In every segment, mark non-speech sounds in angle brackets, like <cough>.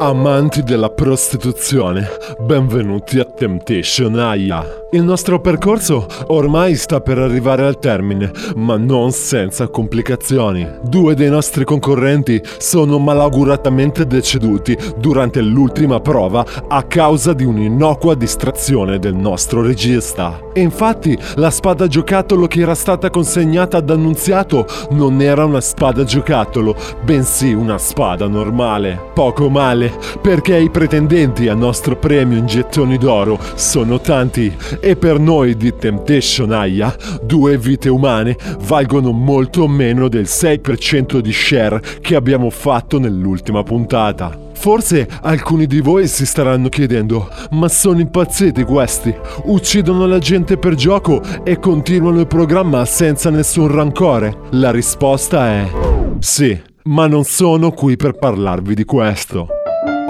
Amanti della prostituzione, benvenuti a Temptation Aya. Il nostro percorso ormai sta per arrivare al termine, ma non senza complicazioni. Due dei nostri concorrenti sono malauguratamente deceduti durante l'ultima prova a causa di un'innocua distrazione del nostro regista. E infatti la spada giocattolo che era stata consegnata ad Annunziato non era una spada giocattolo, bensì una spada normale. Poco male perché i pretendenti al nostro premio in gettoni d'oro sono tanti e per noi di Temptation Aya due vite umane valgono molto meno del 6% di share che abbiamo fatto nell'ultima puntata. Forse alcuni di voi si staranno chiedendo, ma sono impazziti questi? Uccidono la gente per gioco e continuano il programma senza nessun rancore? La risposta è sì, ma non sono qui per parlarvi di questo.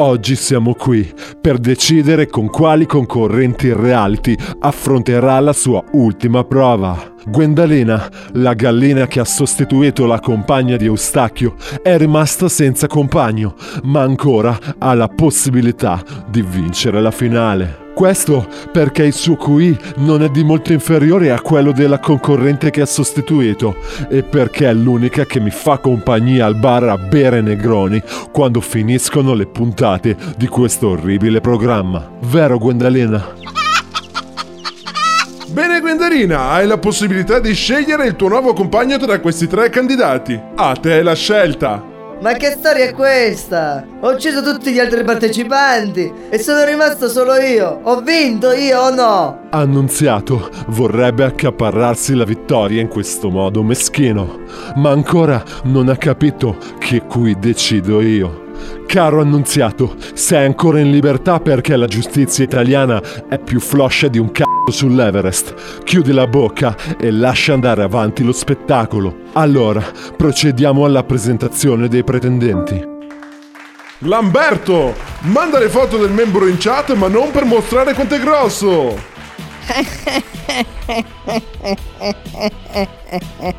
Oggi siamo qui per decidere con quali concorrenti il reality affronterà la sua ultima prova. Gwendalina, la gallina che ha sostituito la compagna di Eustachio, è rimasta senza compagno, ma ancora ha la possibilità di vincere la finale. Questo perché il suo QI non è di molto inferiore a quello della concorrente che ha sostituito e perché è l'unica che mi fa compagnia al bar a bere negroni quando finiscono le puntate di questo orribile programma. Vero Gwendalina? Bene Gwendalina, hai la possibilità di scegliere il tuo nuovo compagno tra questi tre candidati. A te la scelta. Ma che storia è questa? Ho ucciso tutti gli altri partecipanti e sono rimasto solo io. Ho vinto io o no? Annunziato vorrebbe accaparrarsi la vittoria in questo modo meschino, ma ancora non ha capito che qui decido io. Caro Annunziato, sei ancora in libertà perché la giustizia italiana è più floscia di un c***o sull'Everest. Chiudi la bocca e lascia andare avanti lo spettacolo. Allora, procediamo alla presentazione dei pretendenti. Lamberto, manda le foto del membro in chat ma non per mostrare quanto è grosso.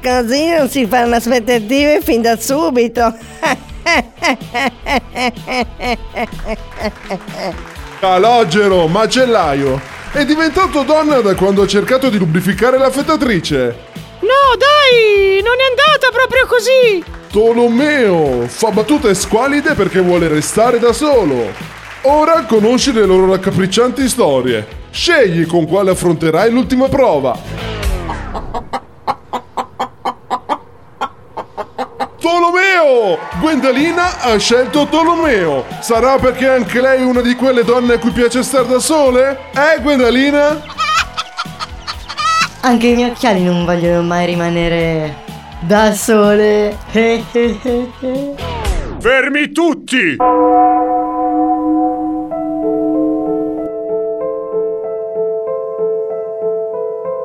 Così non si fanno aspettative fin da subito. <laughs> Calogero, macellaio, è diventato donna da quando ha cercato di lubrificare la fettatrice. No, dai, non è andata proprio così. Tolomeo fa battute squalide perché vuole restare da solo. Ora conosci le loro raccapriccianti storie. Scegli con quale affronterai l'ultima prova. Tolomeo! Gwendalina ha scelto Tolomeo. Sarà perché anche lei è una di quelle donne a cui piace stare da sole? Eh, Gwendalina? Anche i miei occhiali non vogliono mai rimanere da sole. <laughs> Fermi tutti!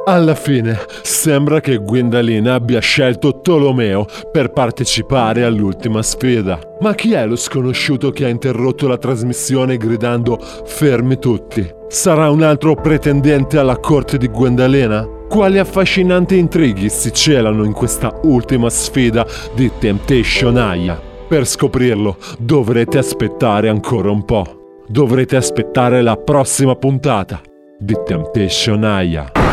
Alla fine sembra che Gwendalina abbia scelto Tolomeo per partecipare all'ultima sfida. Ma chi è lo sconosciuto che ha interrotto la trasmissione gridando fermi tutti? Sarà un altro pretendente alla corte di Gwendalina? Quali affascinanti intrighi si celano in questa ultima sfida di Temptation Aya? Per scoprirlo dovrete aspettare ancora un po'. Dovrete aspettare la prossima puntata di Temptation Aya.